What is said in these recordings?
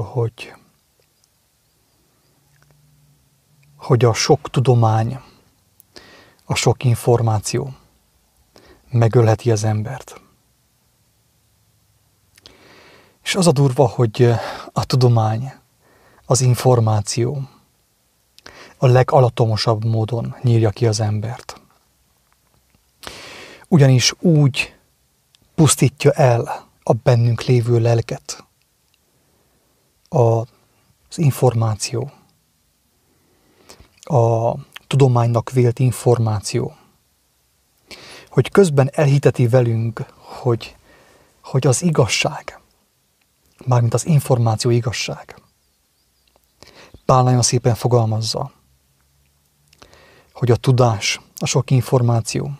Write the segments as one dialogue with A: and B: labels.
A: attól, hogy, hogy a sok tudomány, a sok információ megölheti az embert. És az a durva, hogy a tudomány, az információ a legalatomosabb módon nyírja ki az embert. Ugyanis úgy pusztítja el a bennünk lévő lelket az információ, a tudománynak vélt információ, hogy közben elhiteti velünk, hogy, hogy az igazság, mármint az információ igazság. Pál nagyon szépen fogalmazza, hogy a tudás, a sok információ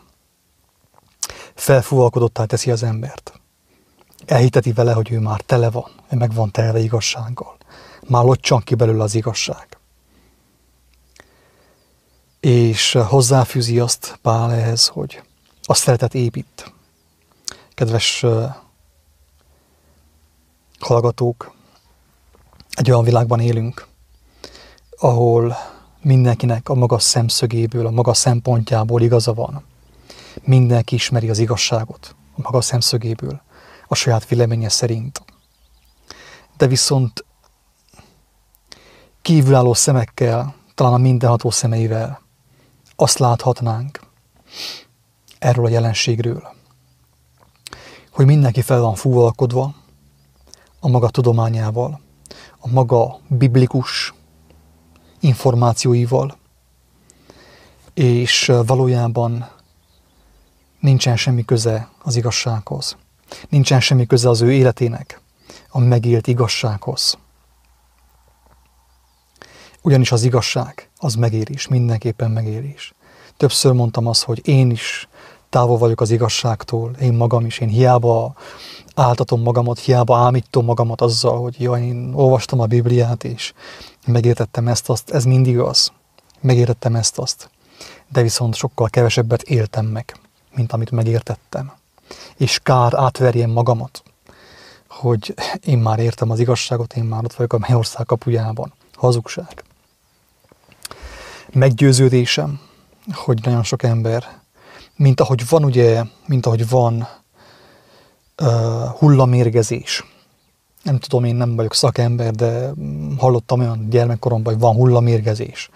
A: felfúvalkodottá teszi az embert. Elhiteti vele, hogy ő már tele van, ő meg van telve igazsággal. Már locsan ki belőle az igazság. És hozzáfűzi azt Pál ehhez, hogy a szeretet épít. Kedves hallgatók, egy olyan világban élünk, ahol mindenkinek a maga szemszögéből, a maga szempontjából igaza van. Mindenki ismeri az igazságot a maga szemszögéből, a saját véleménye szerint. De viszont kívülálló szemekkel, talán a mindenható szemeivel azt láthatnánk erről a jelenségről, hogy mindenki fel van fúvalkodva a maga tudományával, a maga biblikus információival, és valójában nincsen semmi köze az igazsághoz. Nincsen semmi köze az ő életének a megélt igazsághoz. Ugyanis az igazság, az megérés, mindenképpen megérés. Többször mondtam azt, hogy én is távol vagyok az igazságtól, én magam is, én hiába áltatom magamat, hiába ámítom magamat azzal, hogy jaj, én olvastam a Bibliát, és megértettem ezt, azt, ez mindig az. Megértettem ezt, azt. De viszont sokkal kevesebbet éltem meg, mint amit megértettem. És kár átverjem magamat, hogy én már értem az igazságot, én már ott vagyok a Mennyország kapujában. Hazugság. Meggyőződésem, hogy nagyon sok ember, mint ahogy van ugye, mint ahogy van uh, hullamérgezés, nem tudom, én nem vagyok szakember, de hallottam olyan gyermekkoromban, hogy van hullamérgezés.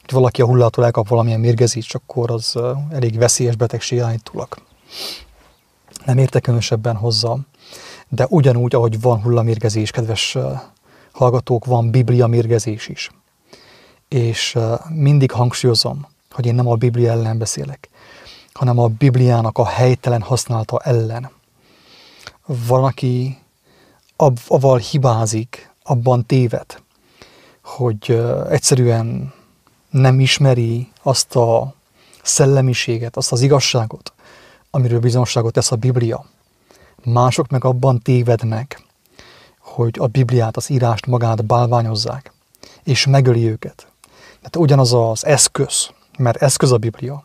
A: Hogy valaki a hullától elkap valamilyen mérgezést, akkor az elég veszélyes betegség állítólag. Nem értek különösebben hozzá, de ugyanúgy, ahogy van hullamérgezés, kedves hallgatók, van biblia mérgezés is. És mindig hangsúlyozom, hogy én nem a Biblia ellen beszélek, hanem a Bibliának a helytelen használata ellen. Van, aki avval hibázik, abban téved, hogy egyszerűen nem ismeri azt a szellemiséget, azt az igazságot, amiről bizonságot tesz a Biblia. Mások meg abban tévednek, hogy a Bibliát, az írást magát bálványozzák, és megöli őket. Tehát ugyanaz az eszköz, mert eszköz a Biblia,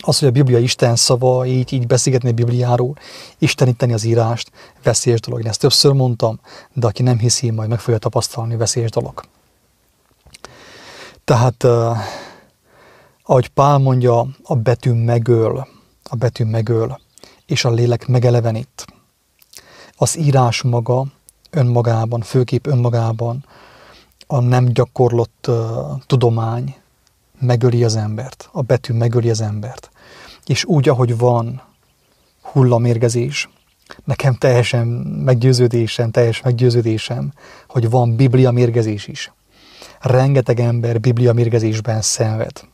A: az, hogy a Biblia Isten szava, így, így beszélgetni a Bibliáról, isteníteni az írást, veszélyes dolog. Én ezt többször mondtam, de aki nem hiszi, majd meg fogja tapasztalni, veszélyes dolog. Tehát, uh, ahogy Pál mondja, a betű megöl, a betű megöl, és a lélek megelevenít. Az írás maga önmagában, főképp önmagában a nem gyakorlott uh, tudomány, megöli az embert, a betű megöli az embert. És úgy, ahogy van hullamérgezés, nekem teljesen meggyőződésem, teljes meggyőződésem, hogy van biblia mérgezés is. Rengeteg ember biblia mérgezésben szenved.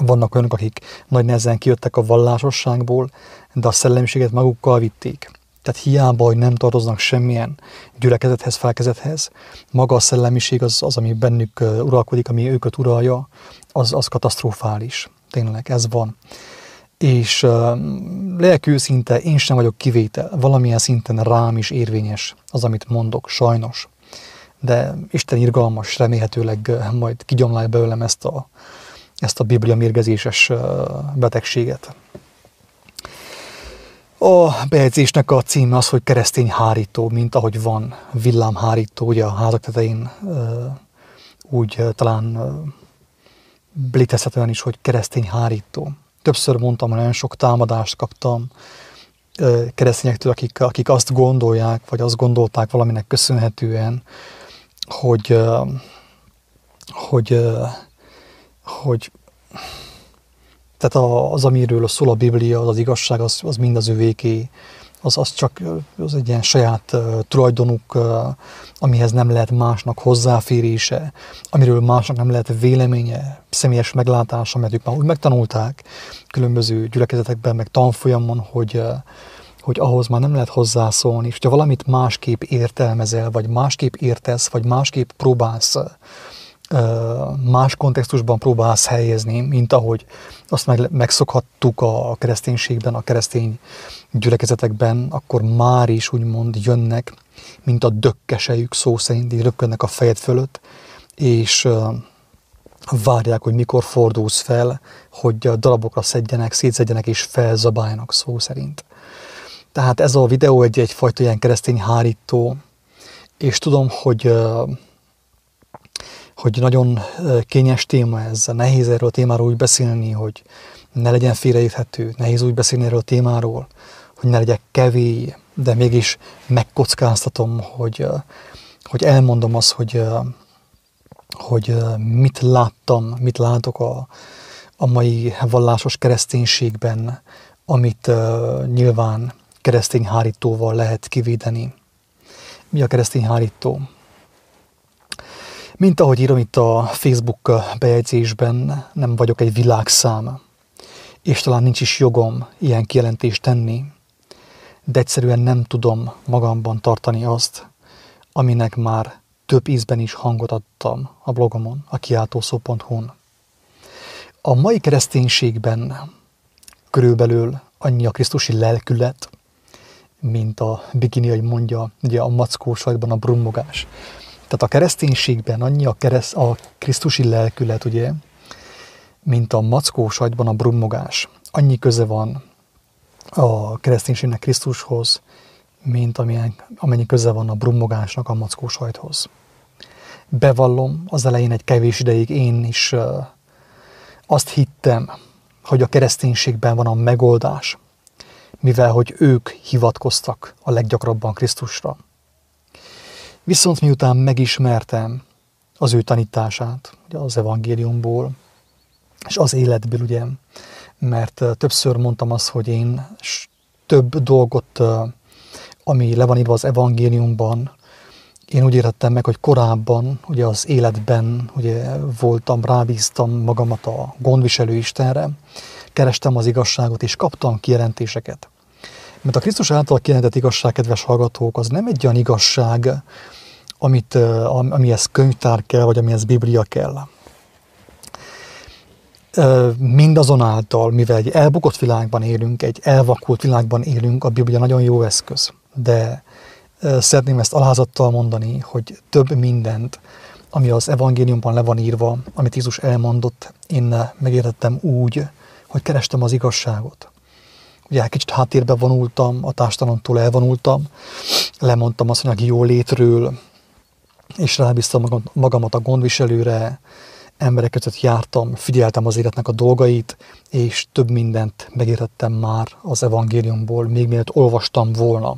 A: Vannak olyanok, akik nagy nehezen kijöttek a vallásosságból, de a szellemiséget magukkal vitték. Tehát hiába, hogy nem tartoznak semmilyen gyülekezethez, felkezethez, maga a szellemiség az, az, ami bennük uralkodik, ami őket uralja, az, az katasztrofális. Tényleg, ez van. És uh, szinte én sem vagyok kivétel. Valamilyen szinten rám is érvényes az, amit mondok, sajnos. De Isten irgalmas, remélhetőleg majd kigyomlálja belőlem ezt a, ezt a biblia mérgezéses betegséget. A bejegyzésnek a címe az, hogy keresztény hárító, mint ahogy van villámhárító, ugye a házak tetején úgy talán létezhet olyan is, hogy keresztény hárító. Többször mondtam, hogy nagyon sok támadást kaptam keresztényektől, akik, akik azt gondolják, vagy azt gondolták valaminek köszönhetően, hogy, hogy, hogy tehát az, amiről szól a Biblia, az, az igazság, az, az mind az övéké, az, az csak az egy ilyen saját uh, tulajdonuk, uh, amihez nem lehet másnak hozzáférése, amiről másnak nem lehet véleménye, személyes meglátása, mert ők már úgy megtanulták különböző gyülekezetekben, meg tanfolyamon, hogy, uh, hogy ahhoz már nem lehet hozzászólni, és ha valamit másképp értelmezel, vagy másképp értesz, vagy másképp próbálsz más kontextusban próbálsz helyezni, mint ahogy azt meg, megszokhattuk a kereszténységben, a keresztény gyülekezetekben, akkor már is úgymond jönnek, mint a dökkesejük szó szerint, így röpködnek a fejed fölött, és várják, hogy mikor fordulsz fel, hogy darabokra szedjenek, szétszedjenek és felzabáljanak szó szerint. Tehát ez a videó egy, egyfajta ilyen keresztény hárító, és tudom, hogy hogy nagyon kényes téma ez, nehéz erről a témáról úgy beszélni, hogy ne legyen félreérthető, nehéz úgy beszélni erről a témáról, hogy ne legyek kevély, de mégis megkockáztatom, hogy, hogy elmondom azt, hogy, hogy mit láttam, mit látok a, a mai vallásos kereszténységben, amit nyilván keresztény hárítóval lehet kivédeni. Mi a keresztény hárító? Mint ahogy írom itt a Facebook bejegyzésben, nem vagyok egy világszám, és talán nincs is jogom ilyen kijelentést tenni, de egyszerűen nem tudom magamban tartani azt, aminek már több ízben is hangot adtam a blogomon, a kiáltószó.hu-n. A mai kereszténységben körülbelül annyi a krisztusi lelkület, mint a bikini, hogy mondja, ugye a mackó sajtban a brummogás. Tehát a kereszténységben annyi a, kereszt, a krisztusi lelkület, ugye, mint a mackó sajtban a brummogás. Annyi köze van a kereszténységnek Krisztushoz, mint amilyen, amennyi köze van a brummogásnak a mackó sajthoz. Bevallom, az elején egy kevés ideig én is azt hittem, hogy a kereszténységben van a megoldás, mivel hogy ők hivatkoztak a leggyakrabban Krisztusra. Viszont miután megismertem az ő tanítását, ugye az evangéliumból, és az életből, ugye, mert többször mondtam azt, hogy én több dolgot, ami le van írva az evangéliumban, én úgy értettem meg, hogy korábban ugye az életben ugye voltam, rábíztam magamat a gondviselő Istenre, kerestem az igazságot, és kaptam kijelentéseket. Mert a Krisztus által kijelentett igazság, kedves hallgatók, az nem egy olyan igazság, amit, amihez könyvtár kell, vagy amihez Biblia kell. Mindazonáltal, mivel egy elbukott világban élünk, egy elvakult világban élünk, a Biblia nagyon jó eszköz. De szeretném ezt alázattal mondani, hogy több mindent, ami az evangéliumban le van írva, amit Jézus elmondott, én megértettem úgy, hogy kerestem az igazságot. Ugye kicsit háttérbe vonultam, a társadalomtól elvonultam, lemondtam azt, hogy a jó létről, és rábíztam magamat a gondviselőre, emberek jártam, figyeltem az életnek a dolgait, és több mindent megértettem már az evangéliumból, még mielőtt olvastam volna.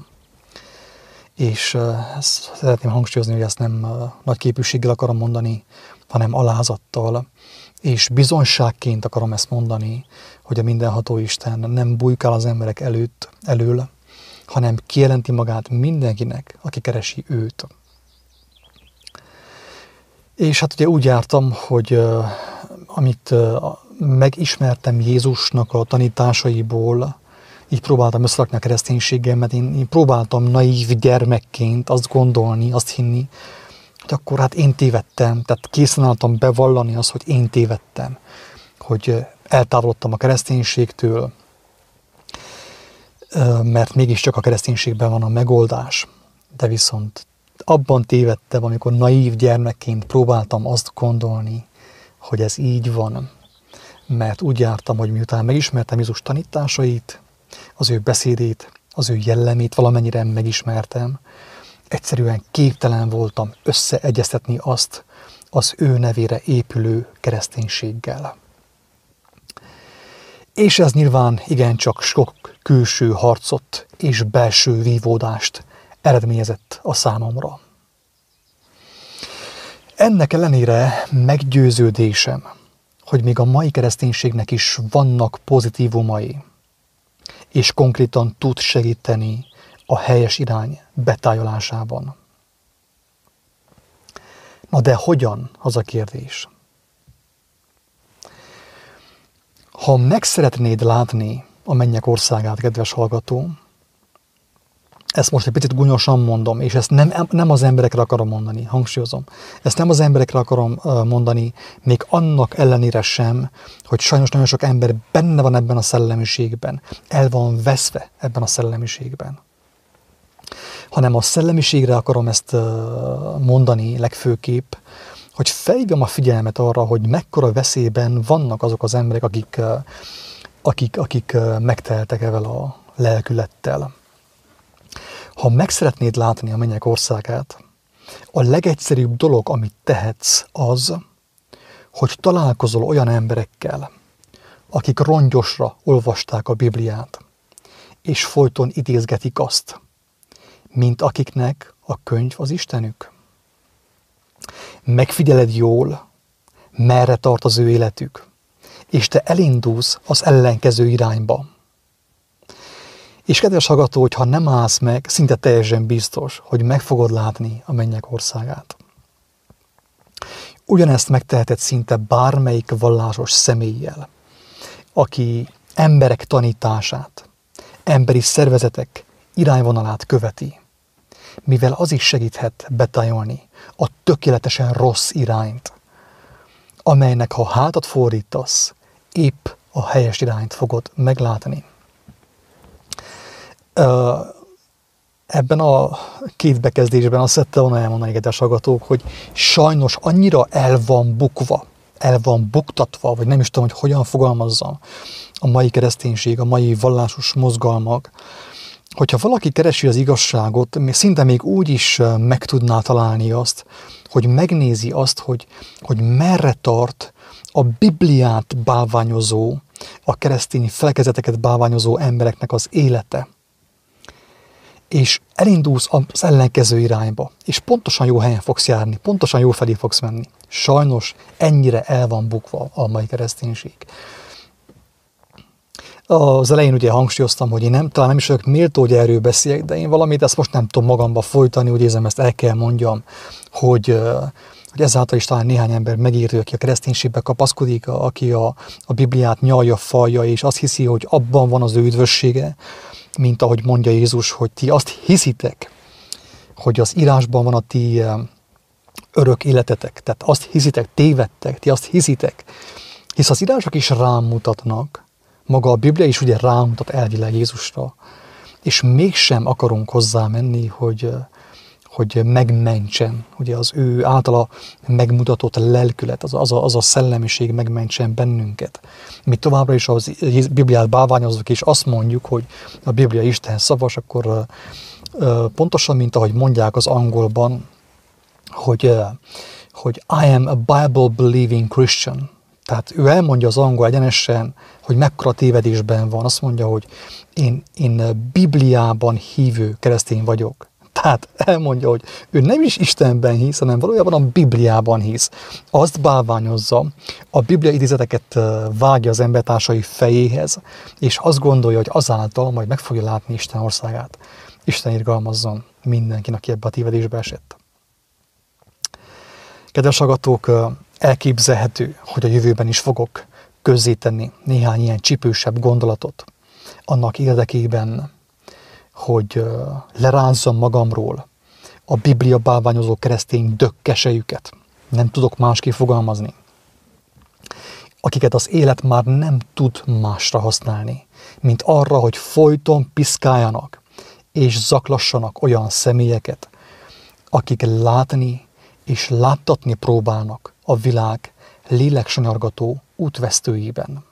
A: És ezt szeretném hangsúlyozni, hogy ezt nem nagy képűséggel akarom mondani, hanem alázattal, és bizonyságként akarom ezt mondani, hogy a mindenható Isten nem bujkál az emberek előtt, elől, hanem kijelenti magát mindenkinek, aki keresi őt. És hát ugye úgy jártam, hogy amit megismertem Jézusnak a tanításaiból, így próbáltam összerakni a kereszténységgel, mert én, én próbáltam naív gyermekként azt gondolni, azt hinni, akkor hát én tévedtem, tehát készen álltam bevallani azt, hogy én tévedtem, hogy eltávolodtam a kereszténységtől, mert mégiscsak a kereszténységben van a megoldás, de viszont abban tévedtem, amikor naív gyermekként próbáltam azt gondolni, hogy ez így van. Mert úgy jártam, hogy miután megismertem Jézus tanításait, az ő beszédét, az ő jellemét valamennyire megismertem, egyszerűen képtelen voltam összeegyeztetni azt az ő nevére épülő kereszténységgel. És ez nyilván igencsak sok külső harcot és belső vívódást eredményezett a számomra. Ennek ellenére meggyőződésem, hogy még a mai kereszténységnek is vannak pozitívumai, és konkrétan tud segíteni a helyes irány betájolásában. Na de hogyan, az a kérdés. Ha meg szeretnéd látni a mennyek országát, kedves hallgató, ezt most egy picit gunyosan mondom, és ezt nem, nem az emberekre akarom mondani, hangsúlyozom. Ezt nem az emberekre akarom mondani, még annak ellenére sem, hogy sajnos nagyon sok ember benne van ebben a szellemiségben, el van veszve ebben a szellemiségben. Hanem a szellemiségre akarom ezt mondani legfőképp, hogy felhívjam a figyelmet arra, hogy mekkora veszélyben vannak azok az emberek, akik, akik, akik megteltek evel a lelkülettel. Ha meg szeretnéd látni a mennyek országát, a legegyszerűbb dolog, amit tehetsz, az, hogy találkozol olyan emberekkel, akik rongyosra olvasták a Bibliát, és folyton idézgetik azt, mint akiknek a könyv az Istenük. Megfigyeled jól, merre tart az ő életük, és te elindulsz az ellenkező irányba. És kedves hallgató, hogyha nem állsz meg, szinte teljesen biztos, hogy meg fogod látni a mennyek országát. Ugyanezt megteheted szinte bármelyik vallásos személlyel, aki emberek tanítását, emberi szervezetek irányvonalát követi, mivel az is segíthet betajolni a tökéletesen rossz irányt, amelynek ha hátat fordítasz, épp a helyes irányt fogod meglátni. Ebben a két bekezdésben azt szedte volna elmondani, kedves hallgatók, hogy sajnos annyira el van bukva, el van buktatva, vagy nem is tudom, hogy hogyan fogalmazzam a mai kereszténység, a mai vallásos mozgalmak, hogyha valaki keresi az igazságot, szinte még úgy is meg tudná találni azt, hogy megnézi azt, hogy, hogy merre tart a Bibliát báványozó, a keresztény felkezeteket báványozó embereknek az élete és elindulsz az ellenkező irányba, és pontosan jó helyen fogsz járni, pontosan jó felé fogsz menni. Sajnos ennyire el van bukva a mai kereszténység. Az elején ugye hangsúlyoztam, hogy én nem, talán nem is vagyok méltó, hogy erről beszéljek, de én valamit ezt most nem tudom magamba folytani, úgy érzem, ezt el kell mondjam, hogy, hogy ezáltal is talán néhány ember megértő, aki a kereszténységbe kapaszkodik, aki a, a Bibliát nyalja, falja, és azt hiszi, hogy abban van az ő üdvössége, mint ahogy mondja Jézus, hogy ti azt hiszitek, hogy az írásban van a ti örök életetek, tehát azt hiszitek, tévedtek, ti azt hiszitek, hisz az írások is rámutatnak, maga a Biblia is ugye rámutat elvileg Jézusra, és mégsem akarunk hozzá menni, hogy, hogy megmentsen, ugye az ő általa megmutatott lelkület, az, az, a, az a szellemiség megmentsen bennünket. Mi továbbra is az Bibliát báványozunk, és azt mondjuk, hogy a Biblia Isten szavas, akkor pontosan, mint ahogy mondják az angolban, hogy, hogy I am a Bible-believing Christian. Tehát ő elmondja az angol egyenesen, hogy mekkora tévedésben van. Azt mondja, hogy én, én Bibliában hívő keresztény vagyok. Tehát elmondja, hogy ő nem is Istenben hisz, hanem valójában a Bibliában hisz. Azt bálványozza, a Biblia idézeteket vágja az embertársai fejéhez, és azt gondolja, hogy azáltal majd meg fogja látni Isten országát. Isten irgalmazzon mindenkinek, aki ebbe a tévedésbe esett. Kedves agatók, elképzelhető, hogy a jövőben is fogok közzétenni néhány ilyen csipősebb gondolatot annak érdekében, hogy lerázzam magamról a Biblia bálványozó keresztény dökkesejüket. Nem tudok másképp fogalmazni. Akiket az élet már nem tud másra használni, mint arra, hogy folyton piszkáljanak és zaklassanak olyan személyeket, akik látni és láttatni próbálnak a világ léleksanyargató útvesztőiben.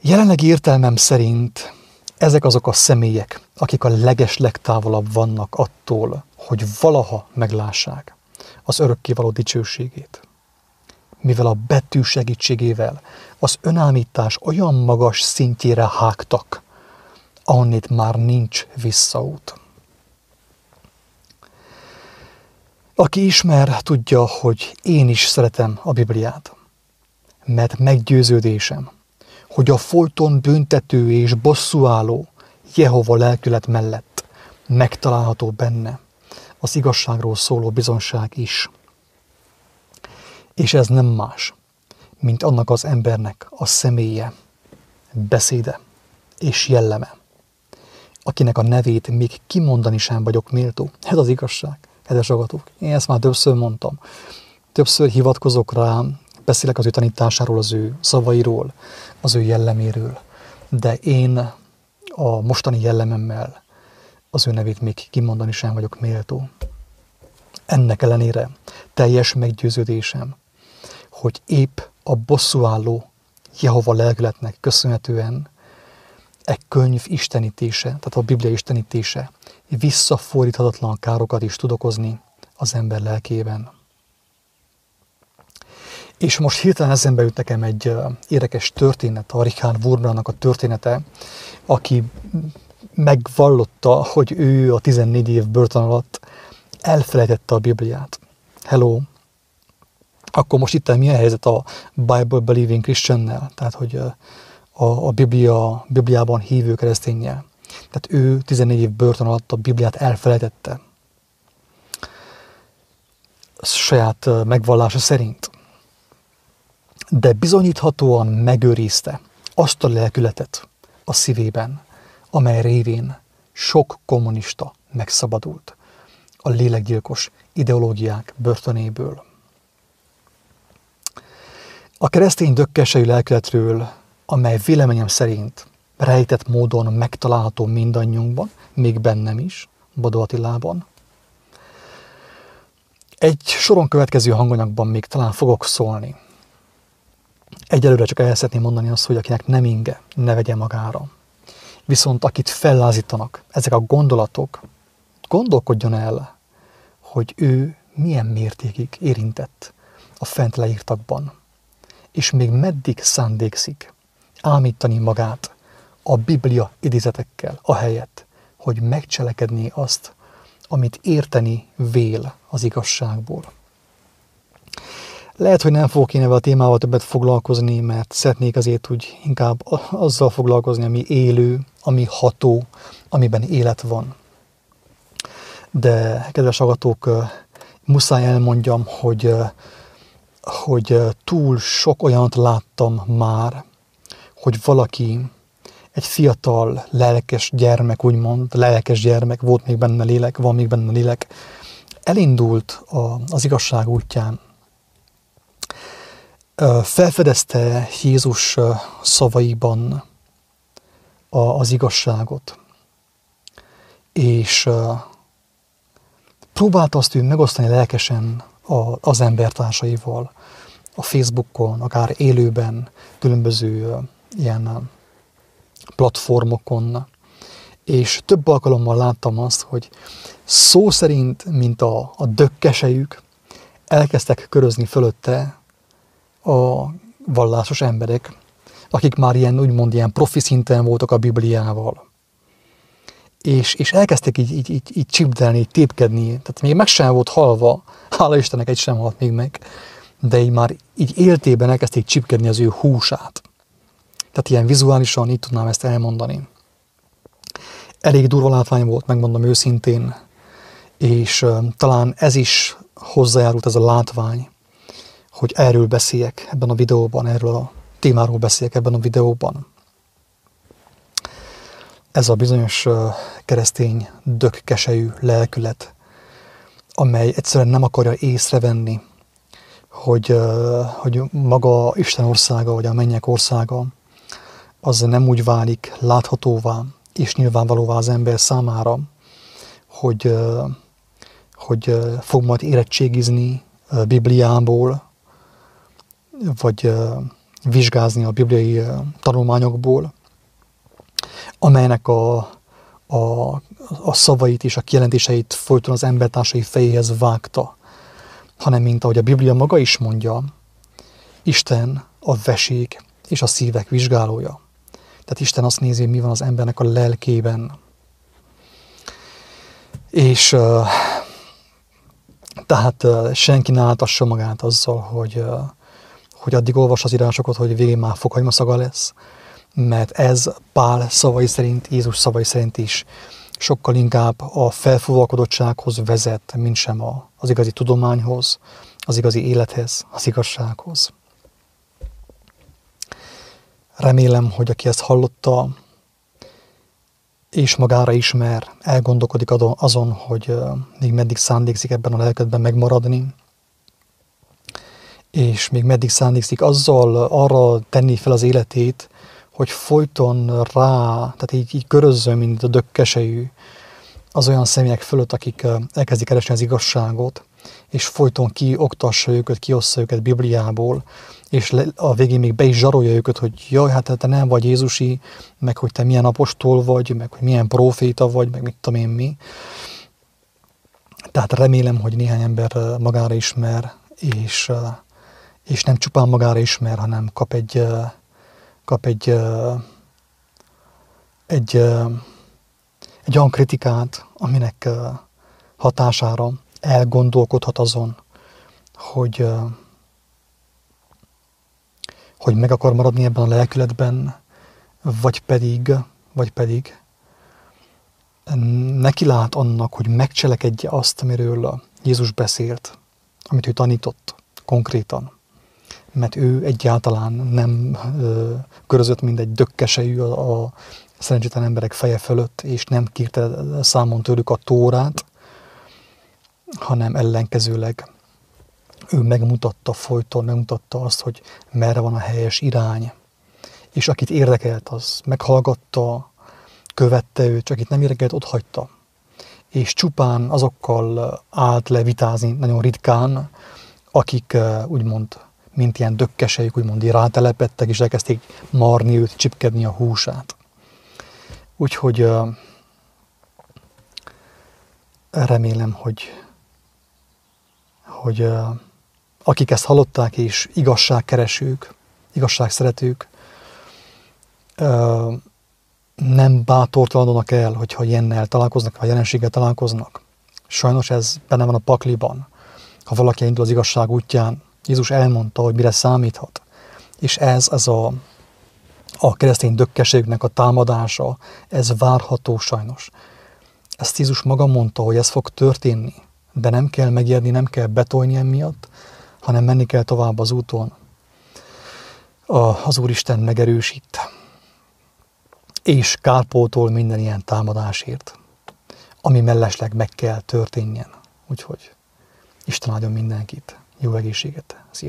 A: Jelenlegi értelmem szerint ezek azok a személyek, akik a leges legtávolabb vannak attól, hogy valaha meglássák az örökkévaló dicsőségét. Mivel a betű segítségével az önállítás olyan magas szintjére hágtak, ahonnét már nincs visszaút. Aki ismer, tudja, hogy én is szeretem a Bibliát, mert meggyőződésem, hogy a folyton büntető és bosszúálló Jehova lelkület mellett megtalálható benne az igazságról szóló bizonság is. És ez nem más, mint annak az embernek a személye, beszéde és jelleme, akinek a nevét még kimondani sem vagyok méltó. Ez az igazság, kedves agatók. Én ezt már többször mondtam. Többször hivatkozok rá, beszélek az ő tanításáról, az ő szavairól, az ő jelleméről, de én a mostani jellememmel az ő nevét még kimondani sem vagyok méltó. Ennek ellenére teljes meggyőződésem, hogy épp a bosszúálló Jehova lelkületnek köszönhetően e könyv istenítése, tehát a Biblia istenítése visszafordíthatatlan károkat is tud okozni az ember lelkében. És most hirtelen eszembe jut nekem egy érdekes történet, a Richard Wurmbrandnak a története, aki megvallotta, hogy ő a 14 év börtön alatt elfelejtette a Bibliát. Hello! Akkor most itt milyen helyzet a Bible Believing Christian-nel? Tehát, hogy a, a Biblia, Bibliában hívő keresztényel. Tehát ő 14 év börtön alatt a Bibliát elfelejtette. Saját megvallása szerint de bizonyíthatóan megőrizte azt a lelkületet a szívében, amely révén sok kommunista megszabadult a lélekgyilkos ideológiák börtönéből. A keresztény dökkesejű lelkületről, amely véleményem szerint rejtett módon megtalálható mindannyiunkban, még bennem is, Badó Attilában, egy soron következő hanganyagban még talán fogok szólni Egyelőre csak el szeretném mondani azt, hogy akinek nem inge, ne vegye magára. Viszont akit fellázítanak ezek a gondolatok, gondolkodjon el, hogy ő milyen mértékig érintett a fent leírtakban, és még meddig szándékszik ámítani magát a Biblia idézetekkel, a helyet, hogy megcselekedné azt, amit érteni vél az igazságból. Lehet, hogy nem fogok én ebben a témával többet foglalkozni, mert szeretnék azért úgy inkább azzal foglalkozni, ami élő, ami ható, amiben élet van. De, kedves hallgatók, muszáj elmondjam, hogy, hogy túl sok olyant láttam már, hogy valaki, egy fiatal, lelkes gyermek, úgymond, lelkes gyermek, volt még benne lélek, van még benne lélek, elindult az igazság útján, felfedezte Jézus szavaiban az igazságot, és próbálta azt ő megosztani lelkesen az embertársaival, a Facebookon, akár élőben, különböző ilyen platformokon, és több alkalommal láttam azt, hogy szó szerint, mint a, a dökkesejük, elkezdtek körözni fölötte a vallásos emberek, akik már ilyen, úgymond ilyen profi szinten voltak a Bibliával. És, és elkezdtek így, így, így, így csipdelni, így tépkedni. Tehát még meg sem volt halva, hála Istennek egy sem halt még meg, de így már így éltében elkezdték csipkedni az ő húsát. Tehát ilyen vizuálisan így tudnám ezt elmondani. Elég durva látvány volt, megmondom őszintén, és talán ez is hozzájárult ez a látvány, hogy erről beszéljek ebben a videóban, erről a témáról beszéljek ebben a videóban. Ez a bizonyos keresztény dökkesejű lelkület, amely egyszerűen nem akarja észrevenni, hogy, hogy maga Isten országa, vagy a mennyek országa, az nem úgy válik láthatóvá és nyilvánvalóvá az ember számára, hogy, hogy fog majd érettségizni Bibliából, vagy vizsgázni a bibliai tanulmányokból, amelynek a, a, a szavait és a kijelentéseit folyton az embertársai fejéhez vágta, hanem mint ahogy a Biblia maga is mondja, Isten a vesék és a szívek vizsgálója. Tehát Isten azt nézi, mi van az embernek a lelkében. És uh, tehát uh, senki ne áltassa magát azzal, hogy, uh, hogy addig olvas az írásokat, hogy végén már fokhagyma szaga lesz, mert ez Pál szavai szerint, Jézus szavai szerint is sokkal inkább a felfúvalkodottsághoz vezet, mint sem az igazi tudományhoz, az igazi élethez, az igazsághoz. Remélem, hogy aki ezt hallotta, és magára ismer, elgondolkodik azon, hogy még meddig szándékszik ebben a lelkedben megmaradni, és még meddig szándékszik azzal arra tenni fel az életét, hogy folyton rá, tehát így, így körözzön, mint a dökkesejű, az olyan személyek fölött, akik elkezdik keresni az igazságot, és folyton kioktassa őket, kiossza őket Bibliából, és a végén még be is zsarolja őket, hogy jaj, hát te nem vagy Jézusi, meg hogy te milyen apostol vagy, meg hogy milyen proféta vagy, meg mit tudom én mi. Tehát remélem, hogy néhány ember magára ismer, és, és nem csupán magára ismer, hanem kap egy, kap egy, egy, egy olyan kritikát, aminek hatására elgondolkodhat azon, hogy, hogy meg akar maradni ebben a lelkületben, vagy pedig, vagy pedig neki lát annak, hogy megcselekedje azt, amiről Jézus beszélt, amit ő tanított konkrétan. Mert ő egyáltalán nem ö, körözött, mint egy dökkesejű a, a szerencsétlen emberek feje fölött, és nem kérte számon tőlük a tórát, hanem ellenkezőleg ő megmutatta folyton, megmutatta azt, hogy merre van a helyes irány. És akit érdekelt, az meghallgatta, követte őt, csak itt nem érdekelt, ott hagyta. És csupán azokkal állt le vitázni nagyon ritkán, akik úgymond, mint ilyen dökkesejük, úgymond rátelepettek, és elkezdték marni őt, csipkedni a húsát. Úgyhogy remélem, hogy, hogy akik ezt hallották, és igazságkeresők, igazságszeretők, nem bátortalanodnak el, hogyha ilyennel találkoznak, vagy jelenséggel találkoznak. Sajnos ez benne van a pakliban. Ha valaki indul az igazság útján, Jézus elmondta, hogy mire számíthat. És ez, ez a, a keresztény dökkeségnek a támadása, ez várható sajnos. Ezt Jézus maga mondta, hogy ez fog történni, de nem kell megijedni, nem kell betolni emiatt, hanem menni kell tovább az úton. A, az Úristen megerősít, és kárpótol minden ilyen támadásért, ami mellesleg meg kell történjen. Úgyhogy Isten áldjon mindenkit, jó egészséget, sziasztok!